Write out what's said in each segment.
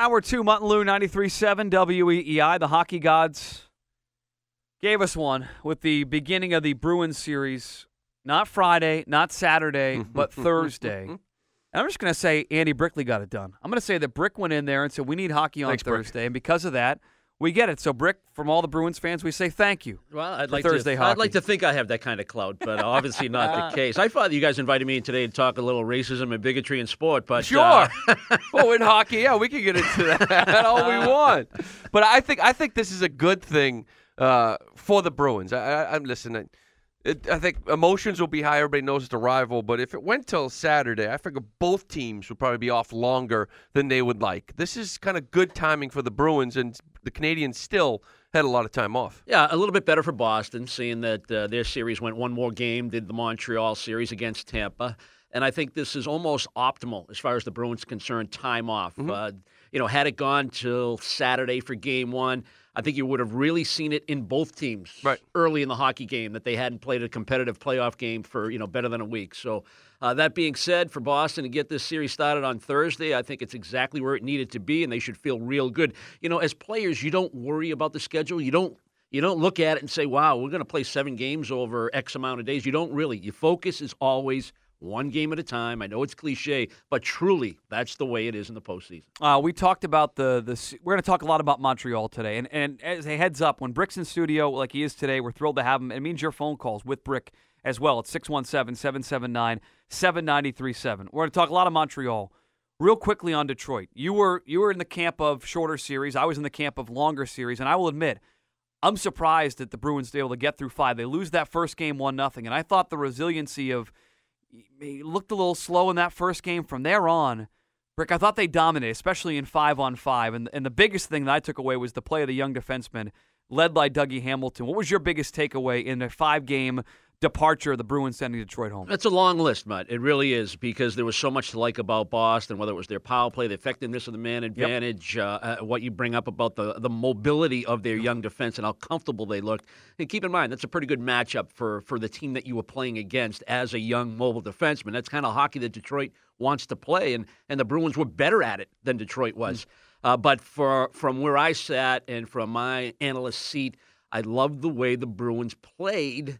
Hour two, Lou, 93.7 WEEI. The hockey gods gave us one with the beginning of the Bruins series. Not Friday, not Saturday, but Thursday. And I'm just going to say Andy Brickley got it done. I'm going to say that Brick went in there and said, we need hockey on Thanks, Brick. Thursday. And because of that, we get it. So, Brick, from all the Bruins fans, we say thank you. Well, I'd for like Thursday to. hockey. I'd like to think I have that kind of clout, but obviously not the case. I thought you guys invited me in today to talk a little racism and bigotry in sport, but Sure. uh, well, in hockey, yeah, we can get into that all we want. But I think I think this is a good thing uh, for the Bruins. I, I, I'm listening. It, I think emotions will be high. Everybody knows it's a rival, but if it went till Saturday, I figure both teams would probably be off longer than they would like. This is kind of good timing for the Bruins, and the Canadiens still had a lot of time off. yeah, a little bit better for Boston, seeing that uh, their series went one more game, did the Montreal series against Tampa. And I think this is almost optimal as far as the Bruins concerned. Time off. Mm-hmm. Uh, you know, had it gone till Saturday for Game One, I think you would have really seen it in both teams Right. early in the hockey game that they hadn't played a competitive playoff game for you know better than a week. So uh, that being said, for Boston to get this series started on Thursday, I think it's exactly where it needed to be, and they should feel real good. You know, as players, you don't worry about the schedule. You don't. You don't look at it and say, "Wow, we're going to play seven games over X amount of days." You don't really. Your focus is always one game at a time. I know it's cliche, but truly, that's the way it is in the postseason. Uh, we talked about the the. We're going to talk a lot about Montreal today, and and as a heads up, when Brick's in studio like he is today, we're thrilled to have him. It means your phone calls with Brick as well. It's 617-779-7937. We're going to talk a lot of Montreal. Real quickly on Detroit, you were you were in the camp of shorter series. I was in the camp of longer series, and I will admit, I'm surprised that the Bruins were able to get through five. They lose that first game one nothing, and I thought the resiliency of he looked a little slow in that first game. From there on, Rick, I thought they dominated, especially in five on five. And and the biggest thing that I took away was the play of the young defenseman, led by Dougie Hamilton. What was your biggest takeaway in a five game departure of the Bruins sending Detroit home? That's a long list, Mutt. It really is because there was so much to like about Boston, whether it was their power play, the effectiveness of the man advantage, uh, uh, what you bring up about the, the mobility of their young defense and how comfortable they looked. And keep in mind, that's a pretty good matchup for, for the team that you were playing against as a young mobile defenseman. That's kind of hockey that Detroit wants to play, and, and the Bruins were better at it than Detroit was. Uh, but for from where I sat and from my analyst seat, I loved the way the Bruins played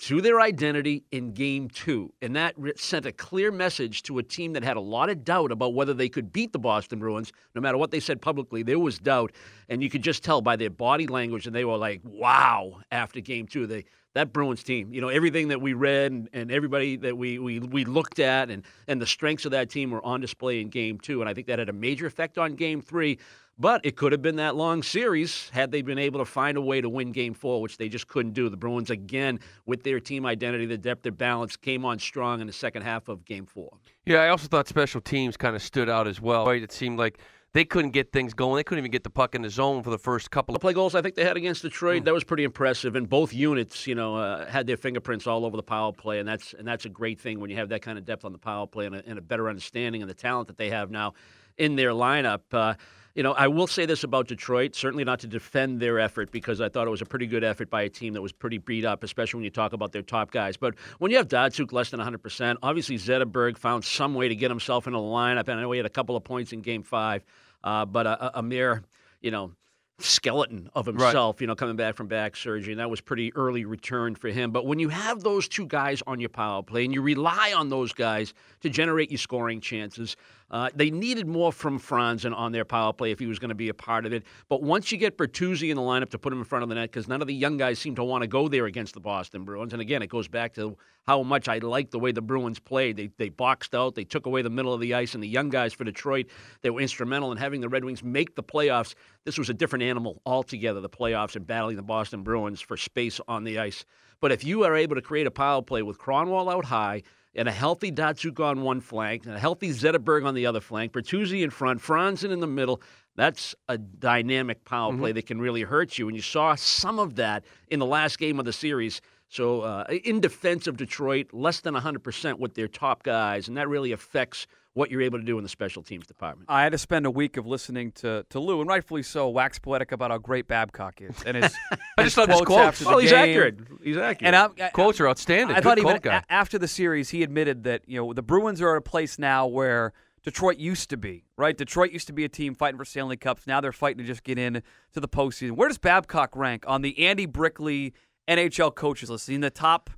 to their identity in game two. And that sent a clear message to a team that had a lot of doubt about whether they could beat the Boston Bruins. No matter what they said publicly, there was doubt. And you could just tell by their body language, and they were like, wow, after game two. They, that Bruins team, you know, everything that we read and, and everybody that we, we, we looked at and, and the strengths of that team were on display in game two. And I think that had a major effect on game three. But it could have been that long series had they been able to find a way to win game four, which they just couldn't do. The Bruins, again, with their team identity, the depth, their balance, came on strong in the second half of game four. Yeah, I also thought special teams kind of stood out as well. It seemed like they couldn't get things going. They couldn't even get the puck in the zone for the first couple of. play goals I think they had against Detroit that was pretty impressive, and both units, you know, uh, had their fingerprints all over the power play, and that's and that's a great thing when you have that kind of depth on the power play and a, and a better understanding of the talent that they have now in their lineup. Uh, you know, I will say this about Detroit, certainly not to defend their effort because I thought it was a pretty good effort by a team that was pretty beat up, especially when you talk about their top guys. But when you have Datsyuk less than 100%, obviously Zetterberg found some way to get himself into the lineup, and I know he had a couple of points in game five, uh, but a, a- mere, you know, skeleton of himself, you know, coming back from back surgery, and that was pretty early return for him. But when you have those two guys on your power play and you rely on those guys to generate your scoring chances, uh, they needed more from Franzen on their power play if he was going to be a part of it. But once you get Bertuzzi in the lineup to put him in front of the net, because none of the young guys seem to want to go there against the Boston Bruins. And again, it goes back to how much I like the way the Bruins played. They they boxed out, they took away the middle of the ice, and the young guys for Detroit they were instrumental in having the Red Wings make the playoffs. This was a different animal altogether. The playoffs and battling the Boston Bruins for space on the ice. But if you are able to create a power play with Kronwall out high and a healthy Datsyuk on one flank and a healthy Zetterberg on the other flank, Bertuzzi in front, Franzen in the middle, that's a dynamic power play that can really hurt you. And you saw some of that in the last game of the series. So, uh, in defense of Detroit, less than 100% with their top guys, and that really affects what you're able to do in the special teams department. I had to spend a week of listening to, to Lou, and rightfully so, wax poetic about how great Babcock is. And his, I just thought his quotes quotes. after the Well, he's game. accurate. He's accurate. And I'm, I, Quotes are outstanding. I thought even guy. a- after the series, he admitted that you know the Bruins are at a place now where Detroit used to be, right? Detroit used to be a team fighting for Stanley Cups. Now they're fighting to just get in to the postseason. Where does Babcock rank on the Andy Brickley NHL coaches list? Is in the top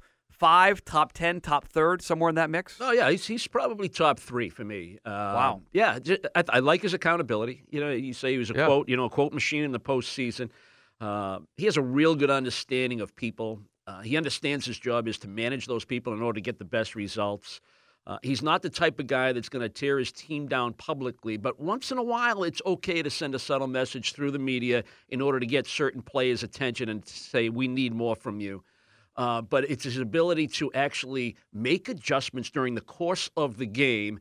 five, top ten, top third, somewhere in that mix? Oh yeah, he's, he's probably top three for me. Uh, Wow. Yeah, I like his accountability. You know, you say he was a Yeah. quote, you know, a quote machine in the postseason. Uh, he has a real good understanding of people. Uh, he understands his job is to manage those people in order to get the best results. Uh, he's not the type of guy that's going to tear his team down publicly, but once in a while, it's okay to send a subtle message through the media in order to get certain players' attention and say, "We need more from you." Uh, but it's his ability to actually make adjustments during the course of the game,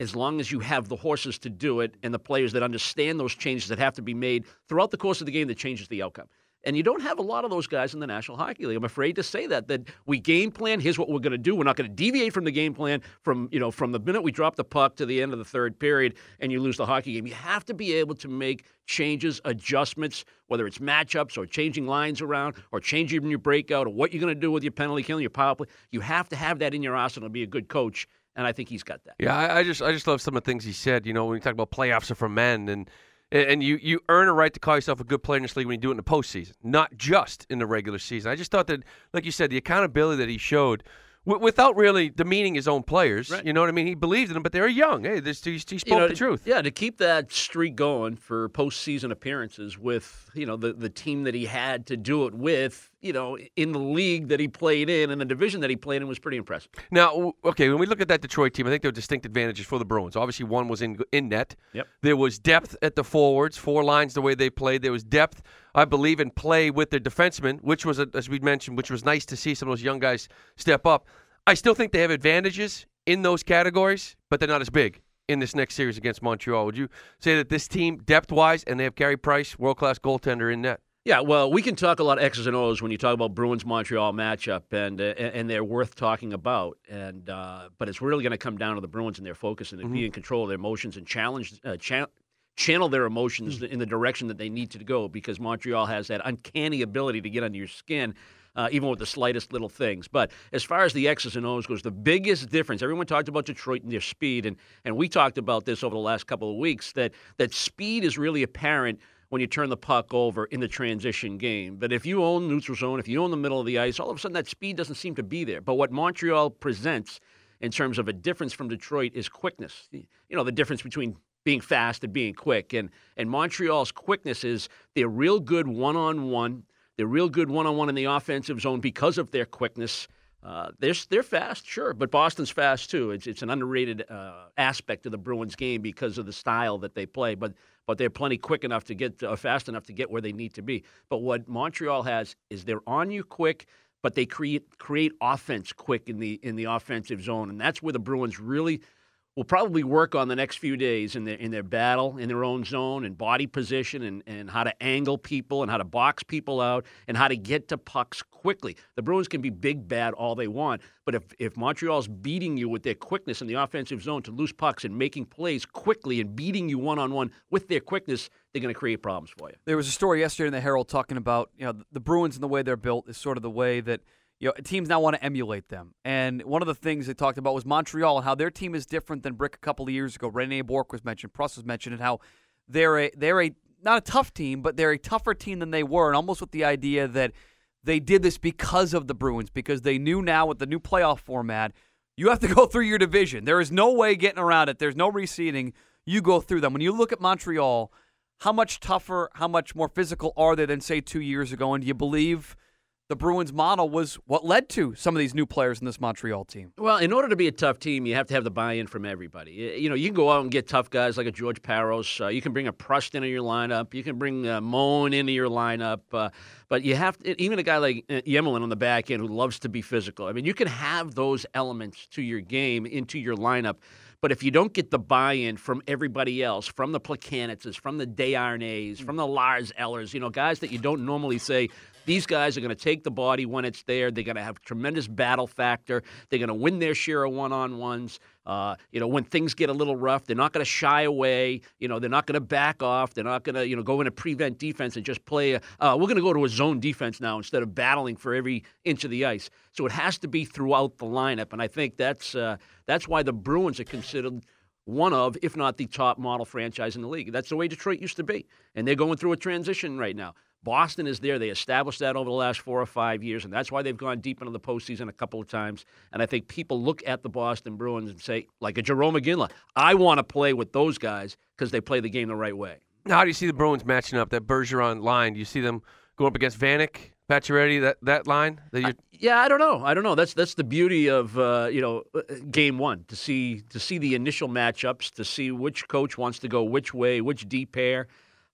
as long as you have the horses to do it and the players that understand those changes that have to be made throughout the course of the game that changes the outcome. And you don't have a lot of those guys in the National Hockey League. I'm afraid to say that that we game plan. Here's what we're going to do. We're not going to deviate from the game plan from you know from the minute we drop the puck to the end of the third period, and you lose the hockey game. You have to be able to make changes, adjustments, whether it's matchups or changing lines around or changing your breakout or what you're going to do with your penalty killing, your power play. You have to have that in your arsenal to be a good coach, and I think he's got that. Yeah, I, I just I just love some of the things he said. You know, when you talk about playoffs are for men, and and you you earn a right to call yourself a good player in this league when you do it in the postseason, not just in the regular season. I just thought that, like you said, the accountability that he showed. W- Without really demeaning his own players, Right. you know what I mean. He believed in them, but they were young. Hey, this he, he spoke you know, the truth. Yeah, to keep that streak going for postseason appearances with you know the the team that he had to do it with, you know, in the league that he played in and the division that he played in was pretty impressive. Now, okay, when we look at that Detroit team, I think there were distinct advantages for the Bruins. Obviously, one was in in net. Yep. There was depth at the forwards, four lines the way they played. There was depth, I believe, in play with their defensemen, which was, as we mentioned, which was nice to see some of those young guys step up. I still think they have advantages in those categories, but they're not as big in this next series against Montreal. Would you say that this team, depth wise, and they have Carey Price, world class goaltender in net? Yeah, well, we can talk a lot of X's and O's when you talk about Bruins Montreal matchup, and uh, and they're worth talking about. And uh, but it's really going to come down to the Bruins and their focus and be in control of their emotions and challenge uh, cha- channel their emotions in the direction that they need to go because Montreal has that uncanny ability to get under your skin. Uh, even with the slightest little things. But as far as the X's and O's goes, the biggest difference, everyone talked about Detroit and their speed, and, and we talked about this over the last couple of weeks, that, that speed is really apparent when you turn the puck over in the transition game. But if you own neutral zone, if you own the middle of the ice, all of a sudden that speed doesn't seem to be there. But what Montreal presents in terms of a difference from Detroit is quickness. You know, the difference between being fast and being quick. And and Montreal's quickness is they're real good one on one. They're real good one on one in the offensive zone because of their quickness. Uh, they're they're fast, sure, but Boston's fast too. It's it's an underrated uh, aspect of the Bruins game because of the style that they play. But but they're plenty quick enough to get uh, fast enough to get where they need to be. But what Montreal has is they're on you quick, but they create create offense quick in the in the offensive zone, and that's where the Bruins really will probably work on the next few days in their in their battle in their own zone and body position and, and how to angle people and how to box people out and how to get to pucks quickly. The Bruins can be big bad all they want, but if if Montreal's beating you with their quickness in the offensive zone to lose pucks and making plays quickly and beating you one on one with their quickness, they're going to create problems for you. There was a story yesterday in the Herald talking about you know the Bruins and the way they're built is sort of the way that you know teams now want to emulate them. And one of the things they talked about was Montreal and how their team is different than Brick a couple of years ago. Rene Bourque was mentioned, Prust was mentioned, and how they're a they're a not a tough team, but they're a tougher team than they were, and almost with the idea that they did this because of the Bruins, because they knew now with the new playoff format, you have to go through your division. There is no way getting around it. There's no reseeding. You go through them. When you look at Montreal, how much tougher, how much more physical are they than say two years ago? And do you believe the Bruins model was what led to some of these new players in this Montreal team? Well, in order to be a tough team, you have to have the buy-in from everybody. You know, you can go out and get tough guys like a George Parros. Uh, you can bring a Prust into your lineup. You can bring uh, Moen into your lineup. Uh, but you have to, even a guy like uh, Emelin on the back end who loves to be physical. I mean, you can have those elements to your game into your lineup. But if you don't get the buy-in from everybody else, from the Plekanecs, from the Desharnais, from the Lars Ellers, you know, guys that you don't normally say, these guys are going to take the body when it's there. They're going to have tremendous battle factor. They're going to win their share of one-on-ones. Uh, you know, when things get a little rough, they're not going to shy away. You know, they're not going to back off. They're not going to, you know, go into prevent defense and just play. A, uh, we're going to go to a zone defense now instead of battling for every inch of the ice. So it has to be throughout the lineup, and I think that's uh, that's why the Bruins are considered one of, if not the top model franchise in the league. That's the way Detroit used to be. And they're going through a transition right now. Boston is there. They established that over the last four or five years, and that's why they've gone deep into the postseason a couple of times. And I think people look at the Boston Bruins and say, like a Jarome Iginla, I want to play with those guys because they play the game the right way. Now, how do you see the Bruins matching up? That Bergeron line, do you see them going up against Vanek, Pacioretty, that that line? That I, yeah, I don't know. I don't know. That's that's the beauty of uh, you know uh, game one to see to see the initial matchups, to see which coach wants to go which way, which deep pair.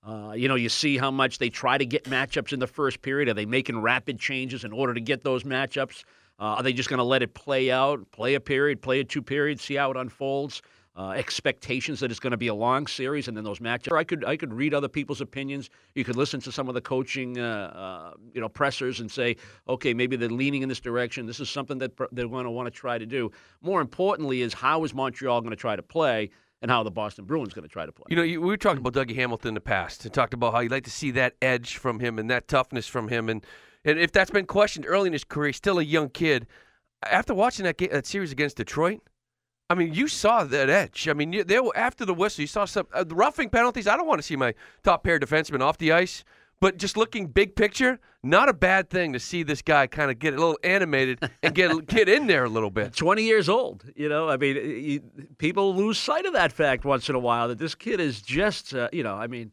Uh, you know, you see how much they try to get matchups in the first period. Are they making rapid changes in order to get those matchups? Uh, are they just going to let it play out, play a period, play a two period, see how it unfolds? Uh, expectations that it's going to be a long series, and then those matchups. I could I could read other people's opinions. You could listen to some of the coaching, uh, uh, you know, pressers and say, okay, maybe they're leaning in this direction. This is something that they're going to want to try to do. More importantly, is how is Montreal going to try to play? And how the Boston Bruins going to try to play. You know, you, we were talking about Dougie Hamilton in the past and talked about how you'd like to see that edge from him and that toughness from him. And, and if that's been questioned early in his career, still a young kid. After watching that, game, that series against Detroit, I mean, you saw that edge. I mean, you, they were, after the whistle, you saw some uh, roughing penalties. I don't want to see my top pair defenseman off the ice. But just looking big picture, not a bad thing to see this guy kind of get a little animated and get get in there a little bit. Twenty years old, you know. I mean, you, people lose sight of that fact once in a while that this kid is just, uh, you know. I mean,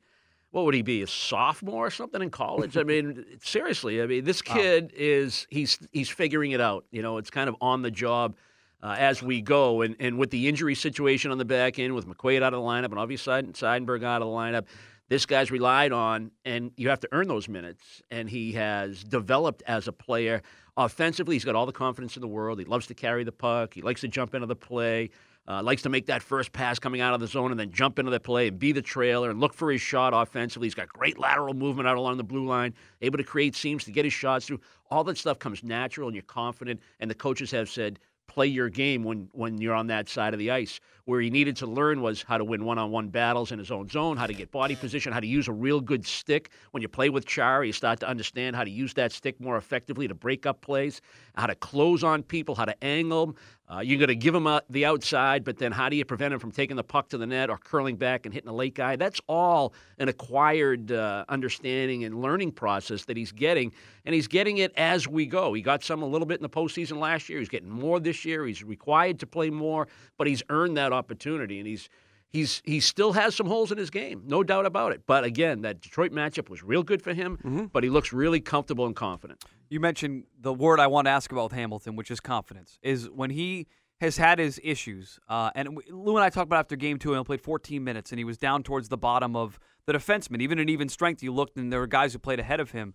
what would he be? A sophomore or something in college? I mean, seriously. I mean, this kid is he's he's figuring it out. You know, it's kind of on the job. Uh, as we go. And, and with the injury situation on the back end, with McQuaid out of the lineup and obviously Seidenberg out of the lineup, this guy's relied on, and you have to earn those minutes. And he has developed as a player offensively. He's got all the confidence in the world. He loves to carry the puck. He likes to jump into the play. Uh, likes to make that first pass coming out of the zone and then jump into the play and be the trailer and look for his shot offensively. He's got great lateral movement out along the blue line, able to create seams to get his shots through. All that stuff comes natural and you're confident. And the coaches have said, play your game when when you're on that side of the ice. Where he needed to learn was how to win one-on-one battles in his own zone, how to get body position, how to use a real good stick. When you play with Chara, you start to understand how to use that stick more effectively to break up plays, how to close on people, how to angle them. Uh, you're going to give him the outside, but then how do you prevent him from taking the puck to the net or curling back and hitting a late guy? That's all an acquired uh, understanding and learning process that he's getting, and he's getting it as we go. He got some a little bit in the postseason last year. He's getting more this year. He's required to play more, but he's earned that opportunity, and he's he's he still has some holes in his game, no doubt about it. But again, that Detroit matchup was real good for him. Mm-hmm. But he looks really comfortable and confident you mentioned the word I want to ask about with Hamilton, which is confidence. Is when he has had his issues, uh, and Lou and I talked about after game two, and he played 14 minutes, and he was down towards the bottom of the defenseman. Even in even strength, you looked, and there were guys who played ahead of him.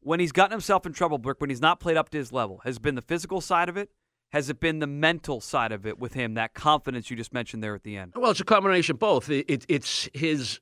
When he's gotten himself in trouble, Brick, when he's not played up to his level, has been the physical side of it? Has it been the mental side of it with him? That confidence you just mentioned there at the end. Well, it's a combination of both. It, it, it's his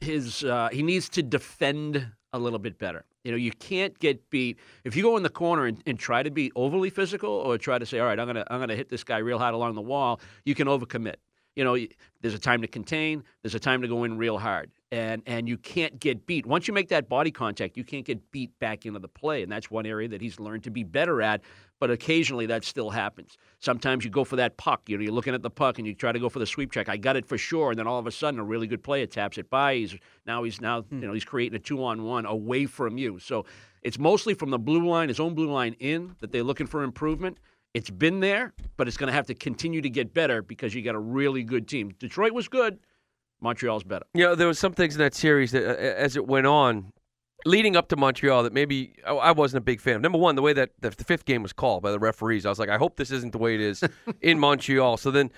his uh, he needs to defend a little bit better. You know, you can't get beat if you go in the corner and, and, try to be overly physical or try to say, "All right, I'm gonna I'm gonna hit this guy real hard along the wall." You can overcommit. You know, there's a time to contain. There's a time to go in real hard, and and you can't get beat. Once you make that body contact, you can't get beat back into the play, and that's one area that he's learned to be better at but occasionally that still happens. Sometimes you go for that puck. You know, you're looking at the puck and you try to go for the sweep check. I got it for sure, and then all of a sudden, a really good player taps it by. He's now he's now hmm. you know he's creating a two on one away from you. So it's mostly from the blue line, his own blue line in that they're looking for improvement. It's been there, but it's going to have to continue to get better because you got a really good team. Detroit was good. Montreal's better. Yeah, there was some things in that series that, uh, as it went on, leading up to Montreal that maybe I wasn't a big fan of. Number one, the way that the fifth game was called by the referees, I was like, I hope this isn't the way it is in Montreal. So then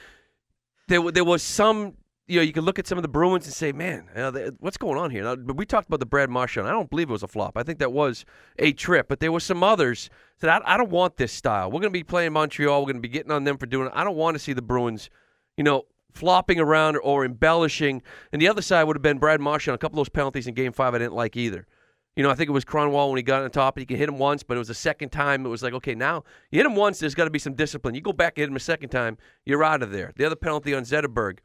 there there was some. You know, you can look at some of the Bruins and say, "Man, you know, they, what's going on here?" But we talked about the Brad Marchand. I don't believe it was a flop. I think that was a trip. But there were some others that I, I don't want this style. We're going to be playing Montreal. We're going to be getting on them for doing it. I don't want to see the Bruins, you know, flopping around or embellishing. And the other side would have been Brad Marchand. A couple of those penalties in Game Five I didn't like either. You know, I think it was Kronwall when he got on top. He could hit him once, but it was the second time. It was like, okay, now you hit him once. There's got to be some discipline. You go back and hit him a second time, you're out of there. The other penalty on Zetterberg.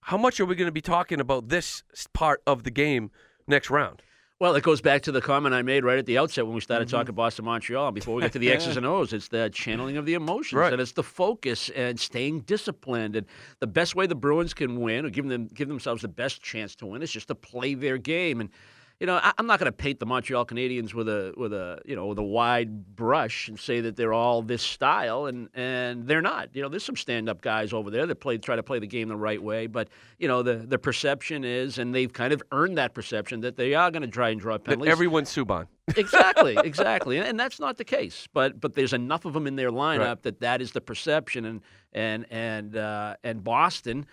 How much are we going to be talking about this part of the game next round? Well, it goes back to the comment I made right at the outset when we started Mm-hmm. talking Boston Montreal. Before we get to the X's and O's, it's the channeling of the emotions Right. and it's the focus and staying disciplined. And the best way the Bruins can win or give them give themselves the best chance to win is just to play their game. And you know, I, I'm not going to paint the Montreal Canadiens with a with a you know with a wide brush and say that they're all this style, and and they're not. You know, there's some stand up guys over there that play try to play the game the right way, but you know the the perception is, and they've kind of earned that perception that they are going to try and draw That penalties. everyone's Subban. exactly, exactly, and, and that's not the case. But but there's enough of them in their lineup that that is the perception, and and and uh, and Boston.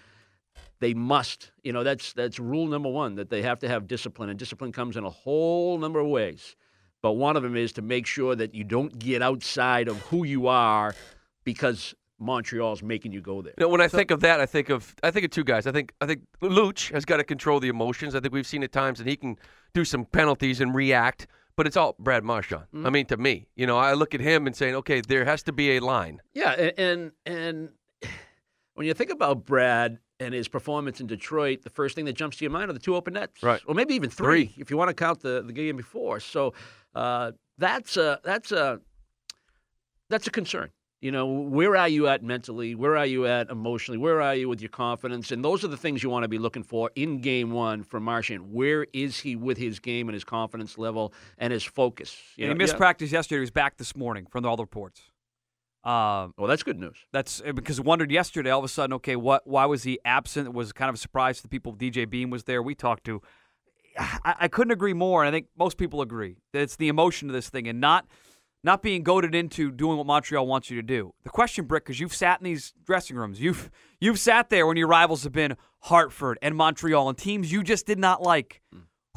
They must, you know, that's that's rule number one that they have to have discipline, and discipline comes in a whole number of ways. But one of them is to make sure that you don't get outside of who you are because Montreal's making you go there. You know, when I think of that, I think of I think of two guys. I think I think Luch has got to control the emotions. I think we've seen at times that he can do some penalties and react, but it's all Brad Marchand. I mm-hmm. mean, to me, you know, I look at him and saying, okay, there has to be a line. Yeah, and and when you think about Brad and his performance in Detroit, the first thing that jumps to your mind are the two open nets, Right. Or maybe even three, if you want to count the, the game before. So uh, that's a that's a that's a concern. You know, where are you at mentally? Where are you at emotionally? Where are you with your confidence? And those are the things you want to be looking for in game one for Marchand. Where is he with his game and his confidence level and his focus? You And he missed yeah. practice yesterday. He was back this morning from all the reports. Um, Well, that's good news. That's uh, because I wondered yesterday. All of a sudden, okay, what? Why was he absent? It was kind of a surprise to the people. DJ Bean was there. We talked to. I, I couldn't agree more, and I think most people agree that it's the emotion of this thing, and not not being goaded into doing what Montreal wants you to do. The question, Brick, because you've sat in these dressing rooms, you've you've sat there when your rivals have been Hartford and Montreal and teams you just did not like.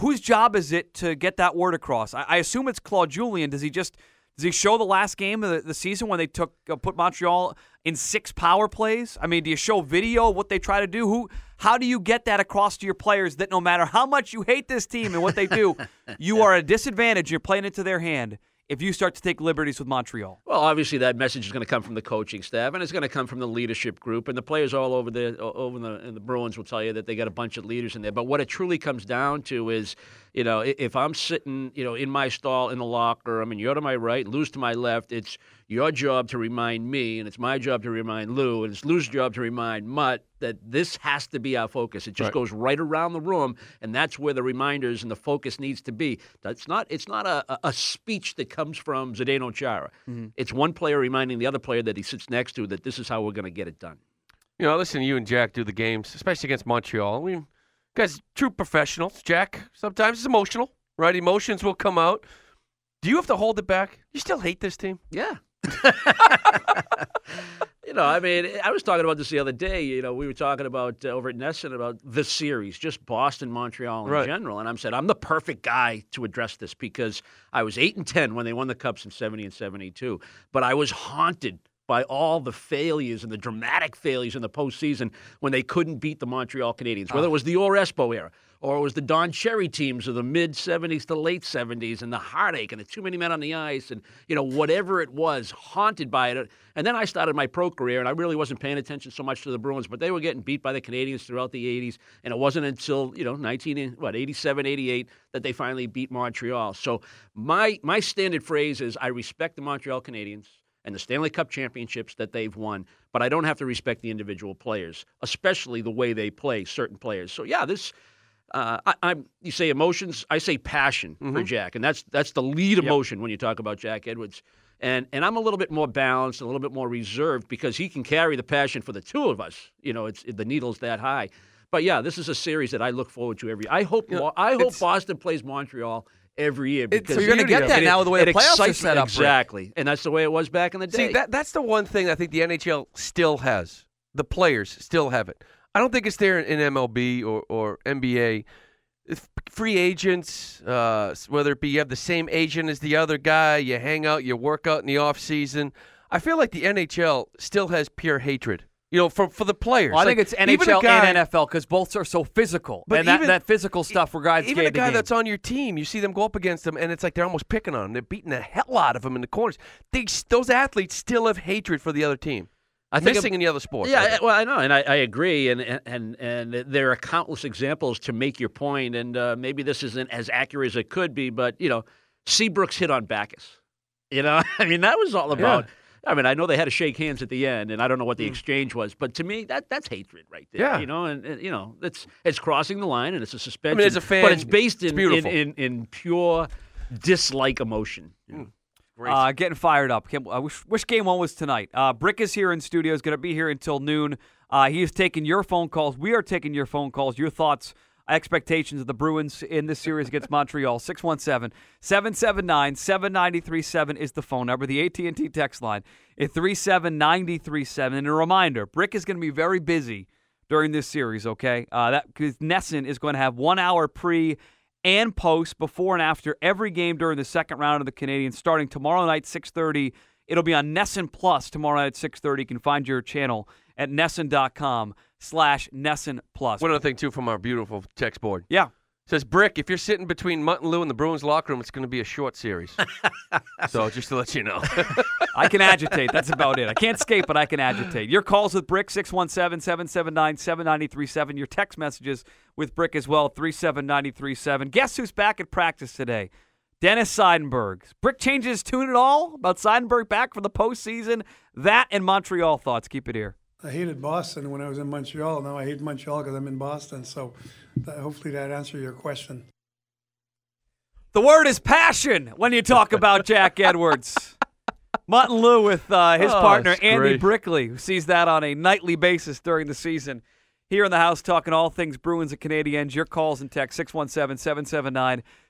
Whose job is it to get that word across? I, I assume it's Claude Julien. Does he just does he show the last game of the, the season when they took uh, put Montreal in six power plays? I mean, do you show video of what they try to do? Who? How do you get that across to your players that no matter how much you hate this team and what they do, you are at a disadvantage. You're playing into their hand if you start to take liberties with Montreal. Well, obviously that message is going to come from the coaching staff, and it's going to come from the leadership group, and the players all over the over the, the Bruins will tell you that they got a bunch of leaders in there. But what it truly comes down to is, you know, if I'm sitting, you know, in my stall in the locker room, and you're to my right, and Lou's to my left, it's your job to remind me, and it's my job to remind Lou, and it's Lou's job to remind Mutt that this has to be our focus. It just Right. goes right around the room, and that's where the reminders and the focus needs to be. That's not. It's not a, a- speech that comes from Zdeno Chara. Mm-hmm. It's one player reminding the other player that he sits next to that this is how we're going to get it done. You know, I listen to you and Jack do the games, especially against Montreal. Mean, guys, true professionals. Jack, sometimes it's emotional, right? Emotions will come out. Do you have to hold it back? You still hate this team? Yeah. you know, I mean, I was talking about this the other day. You know, we were talking about uh, over at NESN about the series, just Boston, Montreal in Right. general. And I'm said I'm the perfect guy to address this because I was eight and ten when they won the cups in '70 and '72, but I was haunted by all the failures and the dramatic failures in the postseason when they couldn't beat the Montreal Canadiens, whether it ah. was the Orr Espo era or it was the Don Cherry teams of the mid 70s to late 70s and the heartache and the too many men on the ice and, you know, whatever it was, haunted by it. And then I started my pro career and I really wasn't paying attention so much to the Bruins, but they were getting beat by the Canadiens throughout the 80s. And it wasn't until, you know, 19, what, 87, 88 that they finally beat Montreal. So my, my standard phrase is I respect the Montreal Canadiens and the Stanley Cup championships that they've won, but I don't have to respect the individual players, especially the way they play certain players. So yeah, this uh, I, I'm you say emotions, I say passion for Jack, and that's that's the lead emotion when you talk about Jack Edwards. And and I'm a little bit more balanced, a little bit more reserved because he can carry the passion for the two of us. You know, it's the needle's that high. But yeah, this is a series that I look forward to every. I hope You know, I hope Boston plays Montreal every year because So you're gonna get that it- now with the way the playoffs are set up, Rick. Exactly, and that's the way it was back in the day. See, that that's the one thing I think the NHL still has. The players still have it. I don't think it's there in MLB or, or NBA. If free agents, uh, whether it be you have the same agent as the other guy, you hang out, you work out in the off season. I feel like the NHL still has pure hatred. You know, for for the players. Well, I think it's NHL guy- and NFL because both are so physical. But and that, even- that physical stuff where guys even a the guy that's on your team, you see them go up against them, and it's like they're almost picking on them. They're beating the hell out of them in the corners. They, those athletes still have hatred for the other team. I think missing in the other sports. Yeah, think. well, I know, and I, I agree, and, and and there are countless examples to make your point, and uh, maybe this isn't as accurate as it could be, but you know, Seabrooks hit on Backes. You know, I mean, that was all about. I mean, I know they had to shake hands at the end, and I don't know what the exchange was, but to me, that that's hatred right there. Yeah. you know, and, and you know, it's it's crossing the line, and it's a suspension. I mean, as a fan, but it's based in beautiful. in, in, in pure dislike emotion. you know. Great. Uh, getting fired up. Can't- I wish, wish game one was tonight. Uh, Brick is here in studio. Is going to be here until noon. Uh, he is taking your phone calls. We are taking your phone calls. Your thoughts, expectations of the Bruins in this series against Montreal. 617-779-7937 is the phone number. The AT&T text line is 37937. And a reminder, Brick is going to be very busy during this series, okay? Uh, that because NESN is going to have one hour pre and post before and after every game during the second round of the Canadiens starting tomorrow night 6:30. It'll be on NESN Plus tomorrow night at 6:30. You can find your channel at nesn.com slash NESN Plus. One other thing too from our beautiful text board. Yeah. Says Brick, if you're sitting between Mutt and Lou in the Bruins locker room, it's going to be a short series. so just to let you know. I can agitate. That's about it. I can't skate, but I can agitate. Your calls with Brick, 617 779 7937. Your text messages with Brick as well, 37937. Guess who's back at practice today? Dennis Seidenberg. Brick changes tune at all about Seidenberg back for the postseason? That and Montreal thoughts. Keep it here. I hated Boston when I was in Montreal. Now I hate Montreal because I'm in Boston. So that, hopefully that answers your question. The word is passion when you talk about Jack Edwards. Mutt and Lou with uh, his Oh, partner, Andy great. Brickley, who sees that on a nightly basis during the season. Here in the house, talking all things Bruins and Canadiens. Your calls and text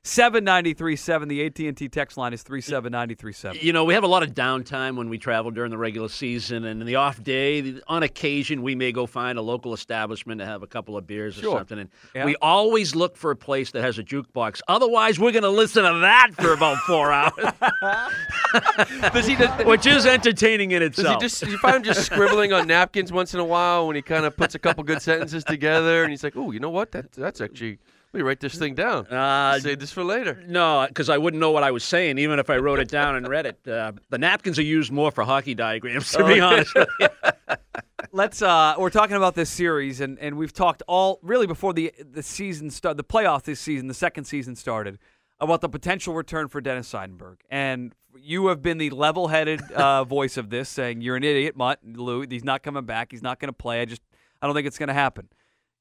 617-779-7937. The AT&T text line is 37937. You know, we have a lot of downtime when we travel during the regular season, and in the off day, on occasion, we may go find a local establishment to have a couple of beers or Sure. something. And Yeah. we always look for a place that has a jukebox. Otherwise, we're going to listen to that for about four hours, does he just, which is entertaining in does he itself. just you find him just scribbling on napkins once in a while when he kind of puts a couple good sentences together and he's like, "Oh, you know what? That that's actually let me write this thing down. Uh, Save this for later." No, because I wouldn't know what I was saying, even if I wrote it down and read it. Uh, the napkins are used more for hockey diagrams, to be honest. Let's uh we're talking about this series and and we've talked all really before the the season start the playoff this season, the second season started about the potential return for Dennis Seidenberg. And you have been the level-headed uh, voice of this saying you're an idiot, Mutt, Lou, he's not coming back, he's not going to play. I just I don't think it's going to happen.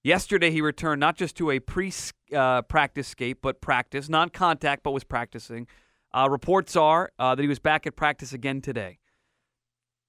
Yesterday he returned not just to a pre uh, practice skate, but practice, non-contact but was practicing. Uh, reports are uh, that he was back at practice again today.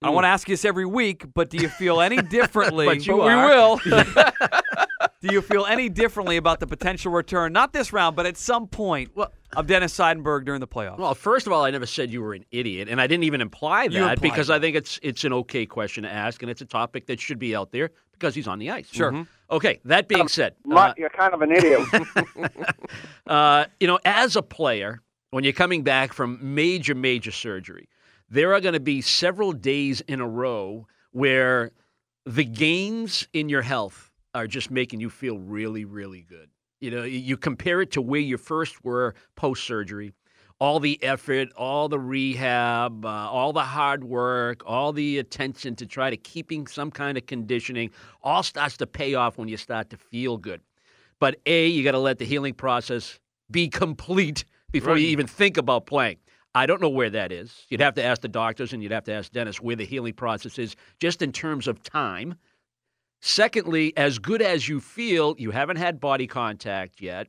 I want to ask you this every week, but do you feel any differently? But you we are. will. do you feel any differently about the potential return, not this round, but at some point Well- of Dennis Seidenberg during the playoffs? Well, first of all, I never said you were an idiot, and I didn't even imply that because that. I think it's it's an okay question to ask, and it's a topic that should be out there because he's on the ice. Sure. Okay. That being said, uh, you're kind of an idiot. uh, you know, as a player, when you're coming back from major, major surgery, there are going to be several days in a row where the gains in your health are just making you feel really, really good. You know, you compare it to where you first were post surgery. All the effort, all the rehab, uh, all the hard work, all the attention to try to keeping some kind of conditioning, all starts to pay off when you start to feel good. But A, you got to let the healing process be complete before you even think about playing. I don't know where that is. You'd have to ask the doctors and you'd have to ask Dennis where the healing process is, just in terms of time. Secondly, as good as you feel, you haven't had body contact yet.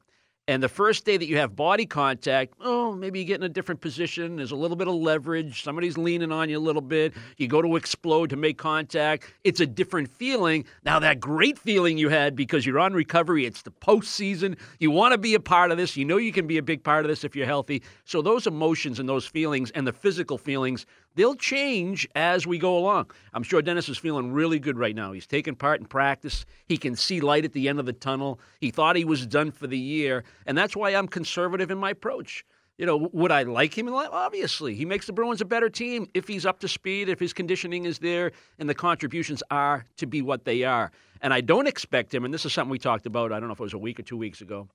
And the first day that you have body contact, oh, maybe you get in a different position. There's a little bit of leverage. Somebody's leaning on you a little bit. You go to explode to make contact. It's a different feeling. Now, that great feeling you had because you're on recovery, it's the postseason. You want to be a part of this. You know you can be a big part of this if you're healthy. So, those emotions and those feelings and the physical feelings, they'll change as we go along. I'm sure Dennis is feeling really good right now. He's taking part in practice. He can see light at the end of the tunnel. He thought he was done for the year, and that's why I'm conservative in my approach. You know, would I like him? Obviously, he makes the Bruins a better team if he's up to speed, if his conditioning is there, and the contributions are to be what they are. And I don't expect him, and this is something we talked about. I don't know if it was a week or two weeks ago.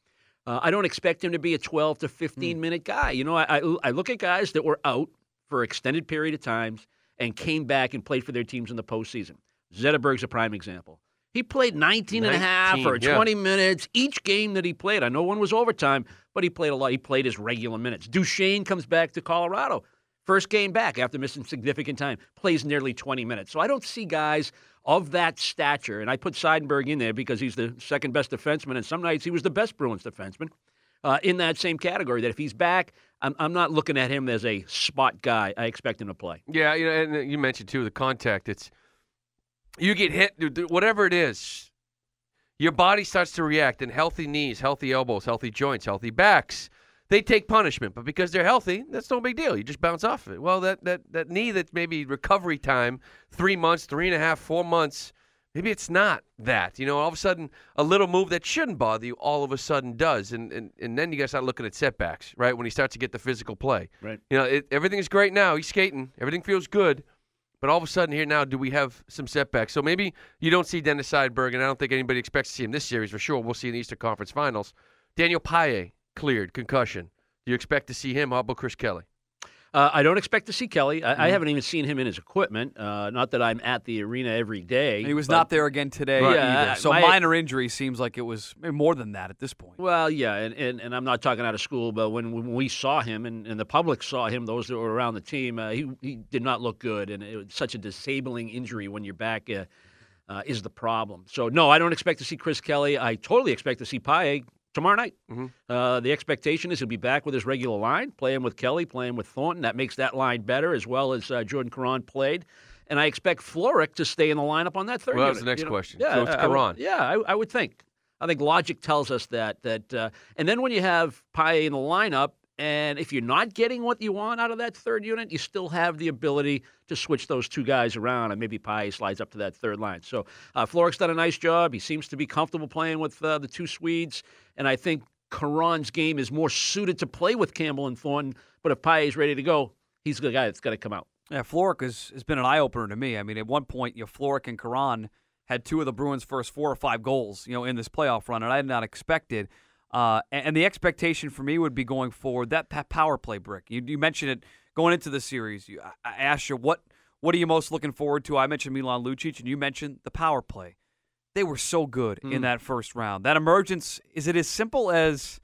Uh, I don't expect him to be a 12 to 15 minute guy. You know, I, I, I look at guys that were out for extended period of times, and came back and played for their teams in the postseason. Zetterberg's a prime example. He played 19 and a half 19, or yeah. 20 minutes each game that he played. I know one was overtime, but he played a lot. He played his regular minutes. Duchene comes back to Colorado. First game back after missing significant time, plays nearly 20 minutes. So I don't see guys of that stature, and I put Seidenberg in there because he's the second best defenseman, and some nights he was the best Bruins defenseman uh, in that same category. That if he's back, I'm, I'm not looking at him as a spot guy. I expect him to play. Yeah, you know, and you mentioned too the contact. It's you get hit, whatever it is, your body starts to react. And healthy knees, healthy elbows, healthy joints, healthy backs, they take punishment. But because they're healthy, that's no big deal. You just bounce off of it. Well, that that that knee that maybe recovery time three months, three and a half, four months. Maybe it's not that. You know, all of a sudden, a little move that shouldn't bother you, all of a sudden does. And and, and then you got to start looking at setbacks, right? When he starts to get the physical play. Right. You know, it, is great now. He's skating. Everything feels good. But all of a sudden, here now, do we have some setbacks? So maybe you don't see Dennis Seidberg, and I don't think anybody expects to see him this series for sure. We'll see in the Eastern Conference Finals. Daniel Paille cleared concussion. Do you expect to see him? How about Chris Kelly? Uh, I don't expect to see Kelly. I, Mm-hmm. I haven't even seen him in his equipment. Uh, not that I'm at the arena every day. And he was but- not there again today Right. either. So my- minor injury seems like it was more than that at this point. Well, yeah, and, and, and I'm not talking out of school, but when, when we saw him and, and the public saw him, those that were around the team, uh, he, he did not look good. And it was such a disabling injury when you're back uh, uh, is the problem. So, no, I don't expect to see Chris Kelly. I totally expect to see Paille tomorrow night. Mhm. Uh, the expectation is he'll be back with his regular line, playing with Kelly, playing with Thornton. That makes that line better, as well as uh, Jordan Caron played. And I expect Florek to stay in the lineup on that third Well, that was the next you know? question. Yeah, So it's I- I Caron. yeah, I, I would think. I think logic tells us that. That uh, and then when you have Paille in the lineup, and if you're not getting what you want out of that third unit, you still have the ability to switch those two guys around, and maybe Paille slides up to that third line. So uh, Florek's done a nice job. He seems to be comfortable playing with uh, the two Swedes, and I think Caron's game is more suited to play with Campbell and Thornton. But if Paille is ready to go, he's the guy that's got to come out. Yeah, Florek has, has been an eye opener to me. I mean, at one point, you know, and Caron had two of the Bruins' first four or five goals, you know, in this playoff run, and I had not expected. Uh, and, the expectation for me would be going forward that pa- power play brick. You, you mentioned it going into the series. You, I, asked you what what are you most looking forward to. I mentioned Milan Lucic, and you mentioned the power play. They were so good in that first round. That emergence is it as simple as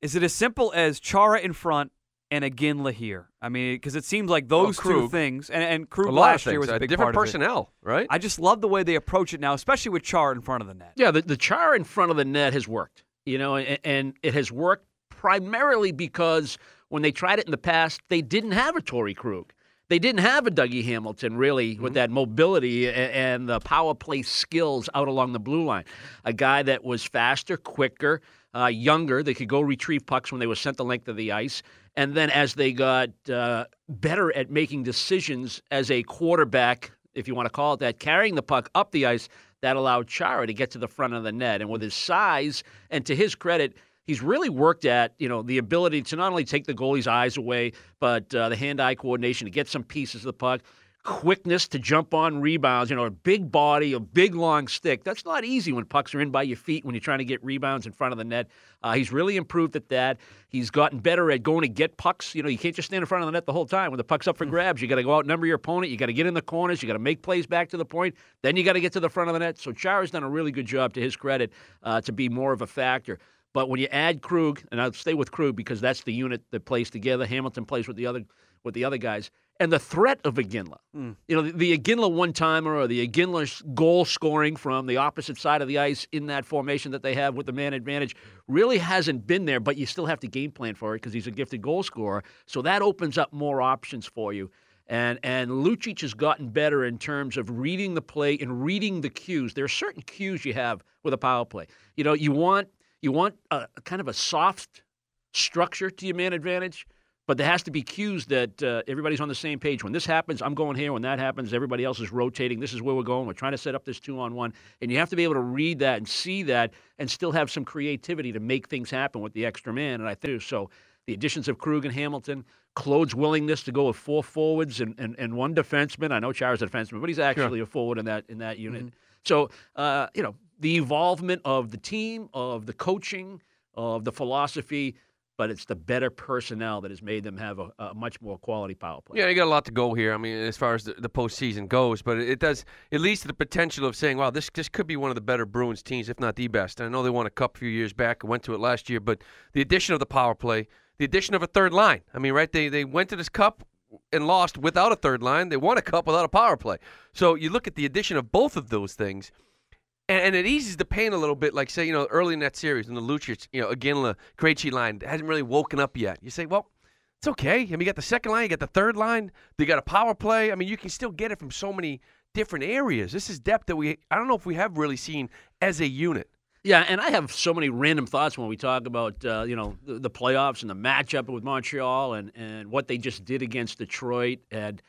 is it as simple as Chara in front and again Lahir? I mean, because it seems like those two things, and, and Krug last year was a uh, big different part of it. personnel, right? I just love the way they approach it now, especially with Chara in front of the net. Yeah, the, the char in front of the net has worked, you know, and, and it has worked primarily because when they tried it in the past, they didn't have a Torey Krug. They didn't have a Dougie Hamilton, really, with that mobility a- and the power play skills out along the blue line. A guy that was faster, quicker, uh, younger. They could go retrieve pucks when they were sent the length of the ice. And then as they got uh, better at making decisions as a quarterback, if you want to call it that, carrying the puck up the ice, that allowed Chara to get to the front of the net. And with his size, and to his credit, he's really worked at you know the ability to not only take the goalie's eyes away, but uh, the hand-eye coordination to get some pieces of the puck, quickness to jump on rebounds. You know, a big body, a big long stick. That's not easy when pucks are in by your feet when you're trying to get rebounds in front of the net. Uh, he's really improved at that. He's gotten better at going to get pucks. You know, you can't just stand in front of the net the whole time. When the puck's up for grabs, you got to go outnumber your opponent. You got to get in the corners. You got to make plays back to the point. Then you got to get to the front of the net. So Chara's done a really good job, to his credit, uh, to be more of a factor. But when you add Krug, and I'll stay with Krug because that's the unit that plays together. Hamilton plays with the other with the other guys, and the threat of Iginla. Hmm. You know, the, the Iginla one timer or the Iginla goal scoring from the opposite side of the ice in that formation that they have with the man advantage really hasn't been there. But you still have to game plan for it because he's a gifted goal scorer. So that opens up more options for you. And and Lucic has gotten better in terms of reading the play and reading the cues. There are certain cues you have with a power play. You know, you want you want a kind of a soft structure to your man advantage, but there has to be cues that uh, everybody's on the same page. When this happens, I'm going here. When that happens, everybody else is rotating. This is where we're going. We're trying to set up this two on one, and you have to be able to read that and see that, and still have some creativity to make things happen with the extra man. And I think so. The additions of Krug and Hamilton, Claude's willingness to go with four forwards and, and, and one defenseman. I know Chara's a defenseman, but he's actually a forward in that in that unit. So uh, you know the involvement of the team, of the coaching, of the philosophy. But it's the better personnel that has made them have a, a much more quality power play. Yeah, you got a lot to go here. I mean, as far as the, the postseason goes, but it does at least the potential of saying, "Wow, this this could be one of the better Bruins teams, if not the best." And I know they won a cup a few years back, and went to it last year, but the addition of the power play, the addition of a third line. I mean, right? They they went to this cup and lost without a third line. They won a cup without a power play. So you look at the addition of both of those things. And, and it eases the pain a little bit, like say, you know, early in that series, in the Lucic, you know, again, the Krejci line hasn't really woken up yet. You say, well, it's okay. I mean, you got the second line, you got the third line, you got a power play. I mean, you can still get it from so many different areas. This is depth that we, I don't know if we have really seen as a unit. Yeah, and I have so many random thoughts when we talk about uh, you know the, the, playoffs and the matchup with Montreal and, and what they just did against Detroit and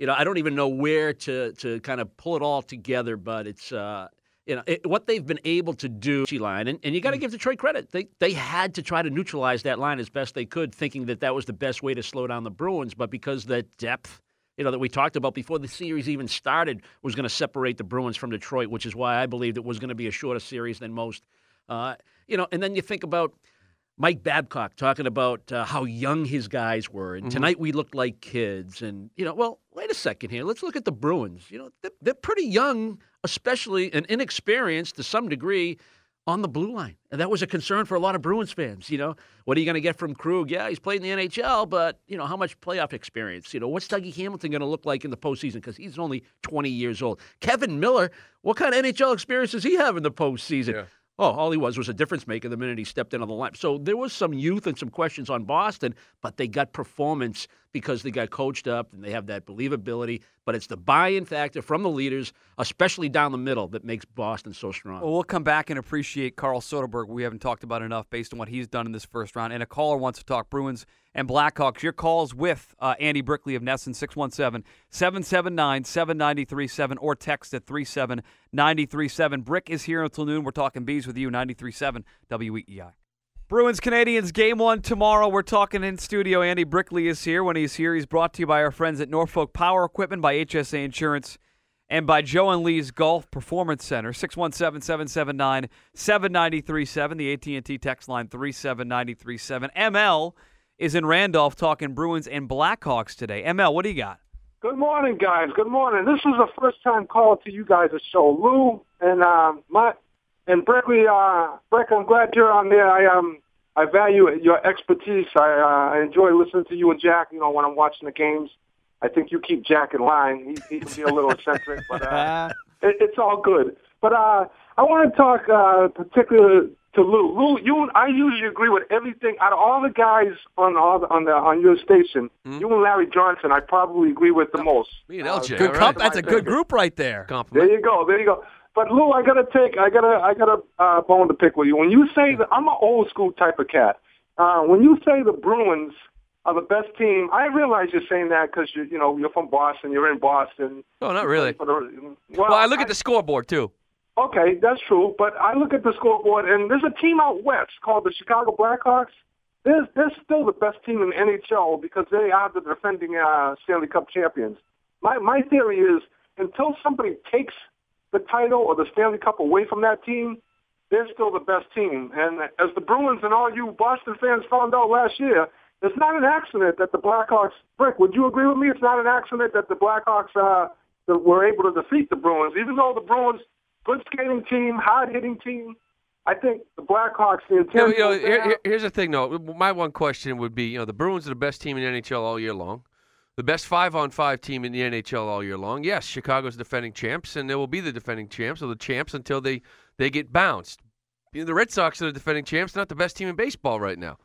you know I don't even know where to to kind of pull it all together, but it's uh, you know it, what they've been able to do line and, and you got to mm. give Detroit credit they they had to try to neutralize that line as best they could thinking that that was the best way to slow down the Bruins but because the depth you know that we talked about before the series even started was going to separate the Bruins from Detroit which is why I believed it was going to be a shorter series than most uh, you know and then you think about Mike Babcock talking about uh, how young his guys were, and mm-hmm. tonight we looked like kids. And you know, well, wait a second here. Let's look at the Bruins. You know, they're, they're pretty young, especially and inexperienced to some degree on the blue line, and that was a concern for a lot of Bruins fans. You know, what are you going to get from Krug? Yeah, he's played in the NHL, but you know, how much playoff experience? You know, what's Dougie Hamilton going to look like in the postseason? Because he's only 20 years old. Kevan Miller, what kind of NHL experience does he have in the postseason? Yeah. Oh, all he was was a difference maker the minute he stepped in on the line. So there was some youth and some questions on Boston, but they got performance because they got coached up and they have that believability. But it's the buy-in factor from the leaders, especially down the middle, that makes Boston so strong. Well, we'll come back and appreciate Carl Soderberg. We haven't talked about enough based on what he's done in this first round. And a caller wants to talk Bruins and Blackhawks. Your calls with uh, Andy Brickley of NESN 617 779 7937 or text at 37937. Brick is here until noon. We're talking bees with you, 937 WEEI. Bruins Canadiens game one tomorrow. We're talking in studio. Andy Brickley is here. When he's here, he's brought to you by our friends at Norfolk Power Equipment, by HSA Insurance, and by Joe and Lee's Golf Performance Center. 617-779-7937. The AT&T text line 37937. ML is in Randolph talking Bruins and Blackhawks today. ML, what do you got? Good morning, guys. Good morning. This is the first time calling to you guys' a show. Lou and uh, my and Brickley, uh, Brick, I'm glad you're on there. I um I value your expertise. I uh, I enjoy listening to you and Jack. You know when I'm watching the games. I think you keep Jack in line. He, he can be a little eccentric, but uh, it, it's all good. But uh, I want to talk uh, particularly to Lou. Lou, you and I usually agree with everything. Out of all the guys on all the, on the on your station, mm-hmm. you and Larry Johnson, I probably agree with the most. Me and LJ, uh, good right? That's a good group right there. Compliment. There you go. There you go. But Lou, I gotta take, I gotta, I gotta uh, bone to pick with you. When you say that, I'm an old school type of cat. Uh, when you say the Bruins are the best team, I realize you're saying that because you, you know, you're from Boston, you're in Boston. Oh, not really. The, well, well, I look I, at the scoreboard too. Okay, that's true. But I look at the scoreboard, and there's a team out west called the Chicago Blackhawks. They're, they're still the best team in the NHL because they are the defending uh, Stanley Cup champions. My my theory is until somebody takes the title or the Stanley Cup away from that team, they're still the best team. And as the Bruins and all you Boston fans found out last year, it's not an accident that the Blackhawks. Rick, would you agree with me? It's not an accident that the Blackhawks uh, were able to defeat the Bruins, even though the Bruins, good skating team, hard hitting team. I think the Blackhawks. The intent. You know, you know here, here's the thing, though. My one question would be, you know, the Bruins are the best team in the NHL all year long the best five on five team in the NHL all year long. Yes, Chicago's defending champs, and they will be the defending champs or the champs until they, they get bounced. You know, the Red Sox are the defending champs, not the best team in baseball right now.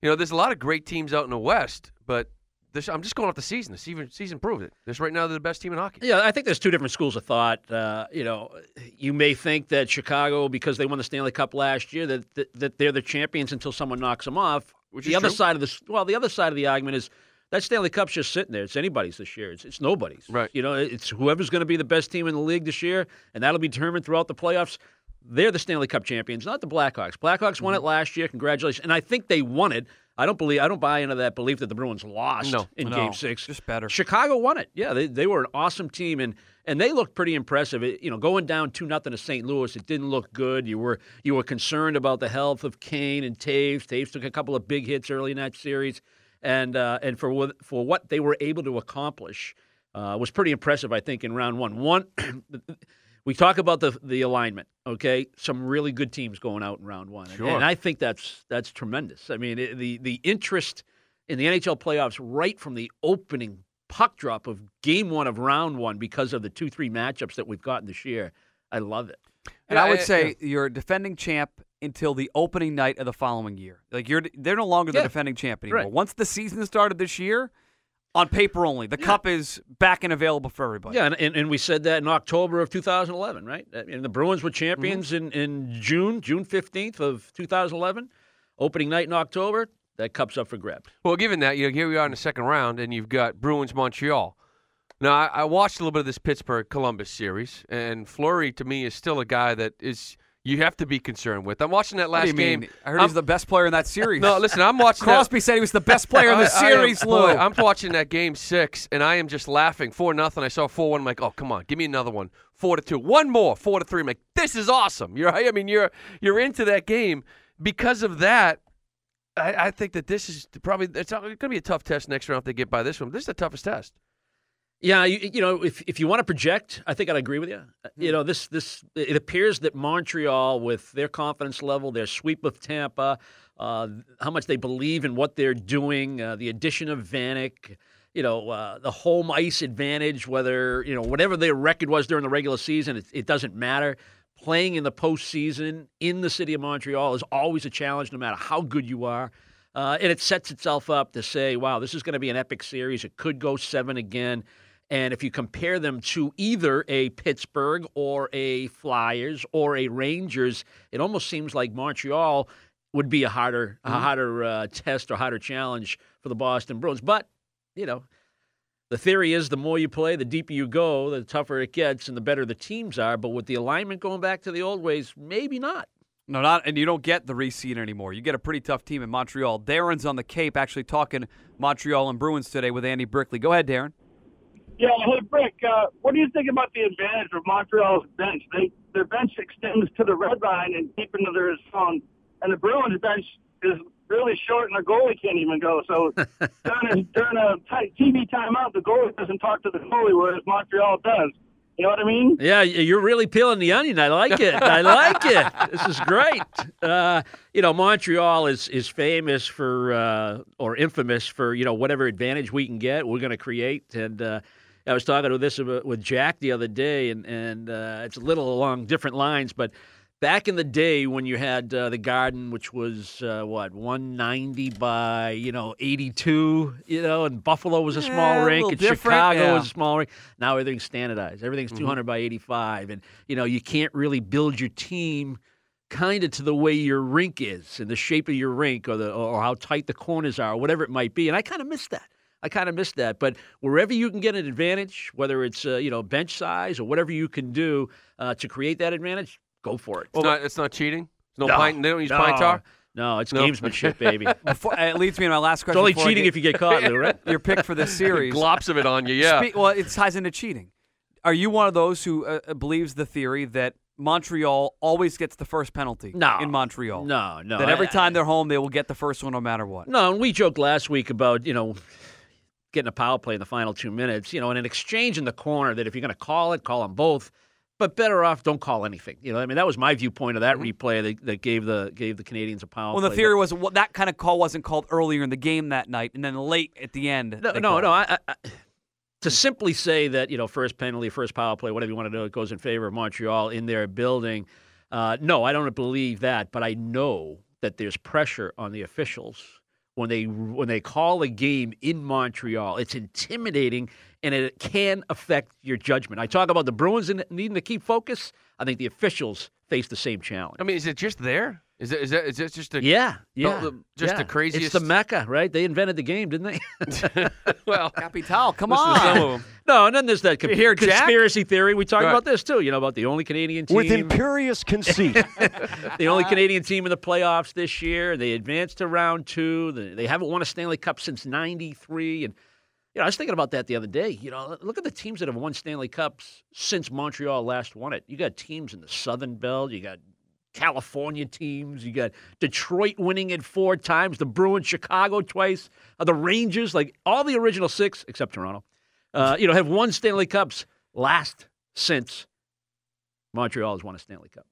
You know, there's a lot of great teams out in the West, but this, I'm just going off the season. The season, season proved it. This right now, they're the best team in hockey. Yeah, I think there's two different schools of thought. Uh, you know, you may think that Chicago, because they won the Stanley Cup last year, that that, that they're the champions until someone knocks them off. Which the other true. side of the well, the other side of the argument is that Stanley Cup's just sitting there. It's anybody's this year. It's, it's nobody's. Right. You know, it's whoever's going to be the best team in the league this year, and that'll be determined throughout the playoffs. they're the Stanley Cup champions, not the Blackhawks. Blackhawks won Mm-hmm. it last year. Congratulations, and I think they won it. I don't believe I don't buy into that belief that the Bruins lost No. in No, Game Six. just better. Chicago won it. Yeah, they, they were an awesome team and and they looked pretty impressive. It, you know, going down two nothing to St. Louis, it didn't look good. You were you were concerned about the health of Kane and Toews. Toews took a couple of big hits early in that series, and uh, and for what for what they were able to accomplish uh, was pretty impressive. I think in round one. One, we talk about the the alignment. Okay, some really good teams going out in round one, And- Sure. and I think that's that's tremendous. I mean, it, the the interest in the NHL playoffs right from the opening puck drop of game one of round one because of the two three matchups that we've gotten this year. I love it. And I would I- say you're a defending champ until the opening night of the following year. Like you're they're no longer the Yeah. defending champion anymore. Right. Once the season started this year, on paper only, the cup is back and available for everybody. Yeah, and, and, and we said that in October of 2011, right? And the Bruins were champions mm-hmm. in, in June, June 15th of 2011. Opening night in October, that cup's up for grabs. Well, given that, you know, here we are in the second round, and you've got Bruins Montreal. Now, I, I watched a little bit of this Pittsburgh Columbus series, and Fleury to me is still a guy that is you have to be concerned with. I'm watching that last game. I heard I'm- he's the best player in that series. No, listen, I'm watching. that- Crosby said he was the best player in the I- I series, Lou. boy, I'm watching that game six, and I am just laughing. Four nothing. I saw four one. I'm like, oh come on, give me another one. Four to two. One more. Four to three. I'm like, this is awesome. You're. I mean, you're you're into that game because of that. I, I think that this is probably it's going to be a tough test next round if they get by this one. This is the toughest test. Yeah, you, you know, if if you want to project, I think I'd agree with you. Uh, You know, this this it appears that Montreal, with their confidence level, their sweep of Tampa, uh, how much they believe in what they're doing, uh, the addition of Vanek, you know, uh, the home ice advantage, whether you know whatever their record was during the regular season, it, it doesn't matter. Playing in the postseason in the city of Montreal is always a challenge, no matter how good you are. Uh, and it sets itself up to say, wow, this is going to be an epic series. It could go seven again. And if you compare them to either a Pittsburgh or a Flyers or a Rangers, it almost seems like Montreal would be a harder, a harder uh, test or harder challenge for the Boston Bruins. But you know, the theory is the more you play, the deeper you go, the tougher it gets, and the better the teams are. But with the alignment going back to the old ways, maybe not. No, not and you don't get the reseed anymore. You get a pretty tough team in Montreal. Darren's on the Cape actually talking Montreal and Bruins today with Andy Brickley. Go ahead, Darren. Yeah, hey Brick, uh, what do you think about the advantage of Montreal's bench? They their bench extends to the red line and deep into their zone, and the Bruins bench is really short, and the goalie can't even go. So during a, during a tight TV timeout, the goalie doesn't talk to the goalie, whereas Montreal does. You know what I mean? Yeah, you're really peeling the onion. I like it. I like it. This is great. Uh, you know, Montreal is is famous for uh, or infamous for you know whatever advantage we can get, we're going to create. And uh, I was talking to this with Jack the other day, and and uh, it's a little along different lines, but. Back in the day when you had uh, the Garden, which was uh, what 190 by you know 82, you know, and Buffalo was a small a rink, little and Chicago yeah. was a small rink. Now everything's standardized. Everything's 200 by 85, and you know you can't really build your team kind of to the way your rink is and the shape of your rink or the or how tight the corners are or whatever it might be. And I kind of miss that. I kind of missed that. But wherever you can get an advantage, whether it's uh, you know bench size or whatever you can do uh, to create that advantage, go for it. It's not. It's not cheating. No, No, pine. They don't use no, pine tar. No, it's No. gamesmanship, baby. Before, it leads me to my last question. It's only cheating get if you get caught, Lou, right? your pick for this series. Glops of it on you. Yeah. Spe- well, it ties into cheating. Are you one of those who uh, uh, believes the theory that Montreal always gets the first penalty No. in Montreal? No, no. That every I- time they're home, they will get the first one no matter what. No, and we joked last week about, you know, getting a power play in the final two minutes, you know, and an exchange in the corner that if you're going to call it, call them both. But better off don't call anything. You know, I mean, that was my viewpoint of that replay that, that gave the gave the Canadiens a power Mm-hmm. Well, the theory was well, that kind of call wasn't called earlier in the game that night, and then late at the end. No, no, no. I, I, to simply say that you know first penalty, first power play, whatever you want to do, it goes in favor of Montreal in their building. Uh, no, I don't believe that, but I know that there's pressure on the officials when they when they call a game in Montreal. It's intimidating, and it can affect your judgment. I talk about the Bruins needing to keep focus. I think the officials face the same challenge. I mean, is it just there? Is it? Is that? Is that just a? yeah, yeah, the- just the yeah. craziest- It's the mecca, right? They invented the game, didn't they? well, Capital, come listen some on. of 'em. No, and then there's that con- You hear Jack? conspiracy theory. We talked Right. about this too. You know about the only Canadian team, With imperious conceit. the only Canadian team in the playoffs this year. They advanced to round two. They they haven't won a Stanley Cup since '93, and you know I was thinking about that the other day. You know, look at the teams that have won Stanley Cups since Montreal last won it. You got teams in the Southern Belt. You got California teams. You got Detroit winning it four times. The Bruins, Chicago twice. Uh, the Rangers, like all the original six except Toronto. Uh, you know, have won Stanley Cups last since Montreal has won a Stanley Cup.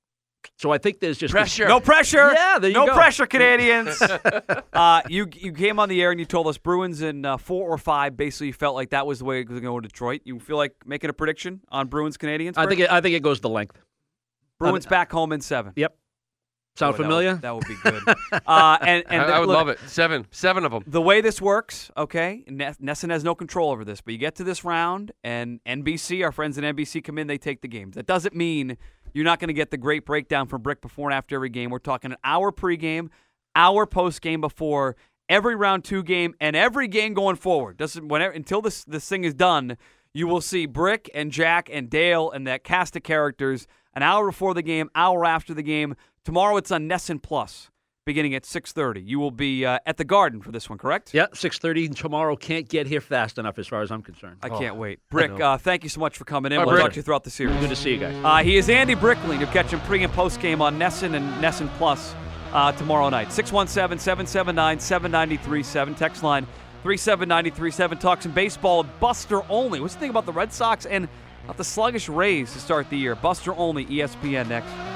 So I think there's just this- Pressure. No pressure. Yeah, there you no go. pressure, Canadiens. uh, you you came on the air and you told us Bruins in uh, four or five. Basically, you felt like that was the way it was going to go in Detroit. You feel like making a prediction on Bruins Canadiens? I think it, I think it goes the length. Bruins back home in seven. Yep. Sound Boy, that would- familiar? That would, be good. uh, and and I, I would look, love it. Seven, seven of them. the way this works, okay, Nes- NESN has no control over this, but you get to this round, and NBC, our friends at NBC come in, they take the games. That doesn't mean you're not going to get the great breakdown from Brick before and after every game. We're talking an hour pregame, hour postgame before every round two game, and every game going forward. Doesn't whenever until this this thing is done, you will see Brick and Jack and Dale and that cast of characters an hour before the game, hour after the game. Tomorrow it's on NESN Plus, beginning at 6:30. You will be uh, at the Garden for this one, correct? Yeah, six thirty tomorrow. Can't get here fast enough, as far as I'm concerned. I can't wait. Brick, uh, thank you so much for coming in. My we'll pleasure. talk to you throughout the series. Good to see you guys. Uh, he is Andy Brickley. You'll catch him pre and post game on NESN and NESN Plus uh, tomorrow night. 617 779 7937. Text line 37937. talks some baseball. Buster Olney. What's the thing about the Red Sox and about the sluggish Rays to start the year? Buster Olney. ESPN next.